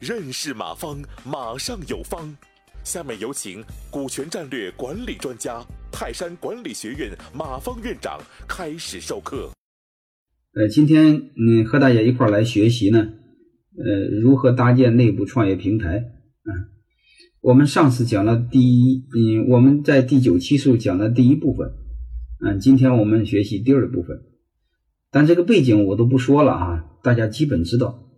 认识马方，马上有方。下面有请股权战略管理专家、泰山管理学院马方院长开始授课。呃，今天嗯和大家一块来学习呢，呃，如何搭建内部创业平台啊？我们上次讲了第一，嗯，我们在第九期时候讲了第一部分，嗯，今天我们学习第二部分，但这个背景我都不说了啊，大家基本知道。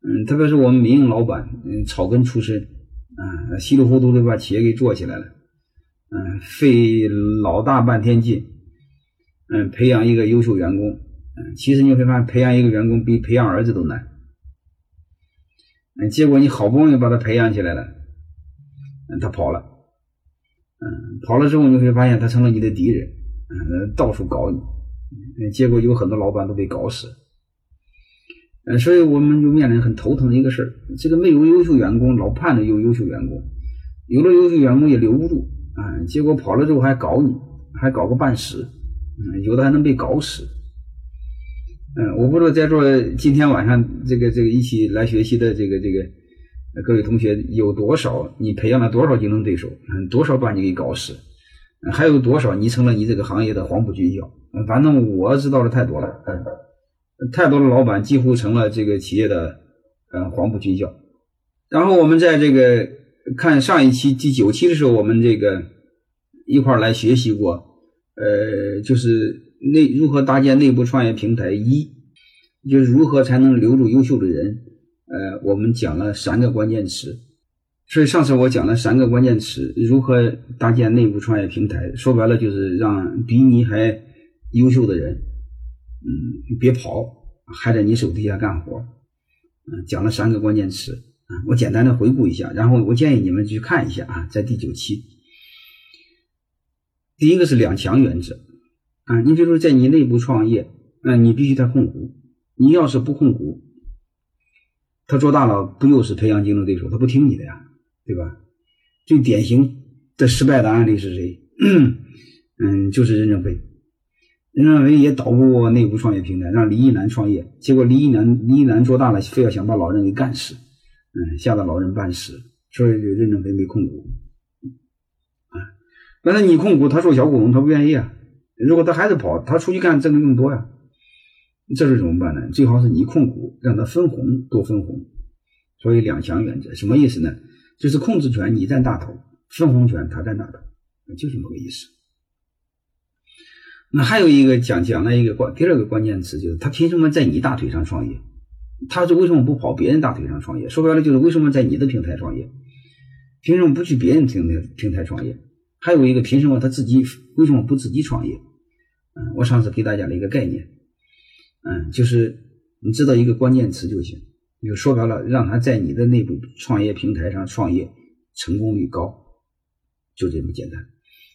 嗯，特别是我们民营老板，嗯，草根出身，啊，稀里糊涂的把企业给做起来了，嗯，费老大半天劲，嗯，培养一个优秀员工，嗯，其实你会发现，培养一个员工比培养儿子都难，嗯，结果你好不容易把他培养起来了，嗯，他跑了，嗯，跑了之后你会发现他成了你的敌人，嗯，到处搞你，嗯，结果有很多老板都被搞死。呃，所以我们就面临很头疼的一个事儿，这个没有优秀员工，老盼着有优秀员工，有了优秀员工也留不住啊，结果跑了之后还搞你，还搞个半死，嗯，有的还能被搞死，嗯，我不知道在座今天晚上这个这个一起来学习的这个这个各位同学有多少你培养了多少竞争对手，嗯，多少把你给搞死，还有多少你成了你这个行业的黄埔军校，反正我知道的太多了，嗯。太多的老板几乎成了这个企业的呃黄埔军校。然后我们在这个看上一期第九期的时候，我们这个一块来学习过，呃，就是内如何搭建内部创业平台一，就是如何才能留住优秀的人。呃，我们讲了三个关键词。所以上次我讲了三个关键词，如何搭建内部创业平台，说白了就是让比你还优秀的人。嗯，别跑，还在你手底下干活。嗯，讲了三个关键词啊，我简单的回顾一下，然后我建议你们去看一下啊，在第九期。第一个是两强原则啊，你比如说在你内部创业，那你必须得控股。你要是不控股，他做大了不又是培养竞争对手？他不听你的呀，对吧？最典型的失败的案例是谁？嗯，就是任正非。任正非也捣鼓过内部创业平台，让李一男创业，结果李一男李一男做大了，非要想把老任给干死，嗯，吓得老任半死，所以就任正非没控股，啊，那是你控股，他做小股东，他不愿意啊。如果他还是跑，他出去干挣的更多呀。这是怎么办呢？最好是你控股，让他分红多分红。所以两强原则什么意思呢？就是控制权你占大头，分红权他占大头，就这么个意思。那还有一个讲讲了一个关第二个关键词，就是他凭什么在你大腿上创业？他是为什么不跑别人大腿上创业？说白了就是为什么在你的平台创业？凭什么不去别人平台平台创业？还有一个凭什么他自己为什么不自己创业？嗯，我上次给大家了一个概念，嗯，就是你知道一个关键词就行，就说白了让他在你的内部创业平台上创业，成功率高，就这么简单。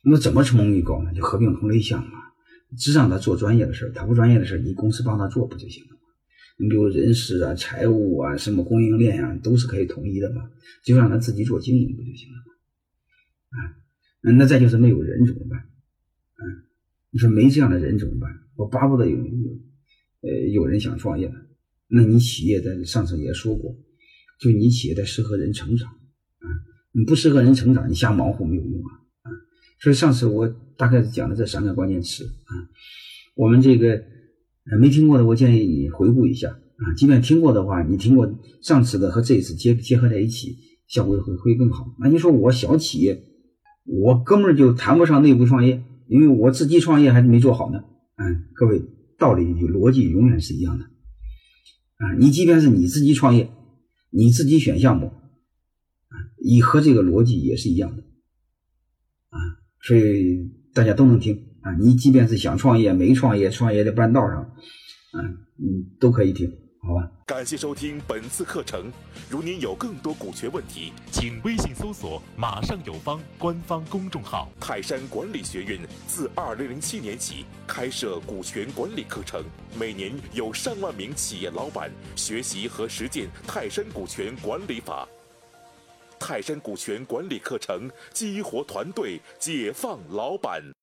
那么怎么成功率高呢？就合并同类项嘛。只让他做专业的事他不专业的事你公司帮他做不就行了吗？你比如人事啊、财务啊、什么供应链啊，都是可以统一的嘛，就让他自己做经营不就行了吗？啊，那再就是没有人怎么办？啊，你说没这样的人怎么办？我巴不得有有呃有人想创业呢，那你企业在上次也说过，就你企业在适合人成长啊，你不适合人成长，你瞎忙活没有用啊。所以上次我大概讲了这三个关键词啊，我们这个没听过的，我建议你回顾一下啊。即便听过的话，你听过上次的和这一次结结合在一起，效果会会更好。那你说我小企业，我根本就谈不上内部创业，因为我自己创业还是没做好呢。嗯，各位道理与逻辑永远是一样的啊。你即便是你自己创业，你自己选项目啊，你和这个逻辑也是一样的。所以大家都能听啊！你即便是想创业、没创业、创业的半道上，嗯，你都可以听，好吧？感谢收听本次课程。如您有更多股权问题，请微信搜索“马上有方”官方公众号。泰山管理学院自二零零七年起开设股权管理课程，每年有上万名企业老板学习和实践泰山股权管理法。泰山股权管理课程，激活团队，解放老板。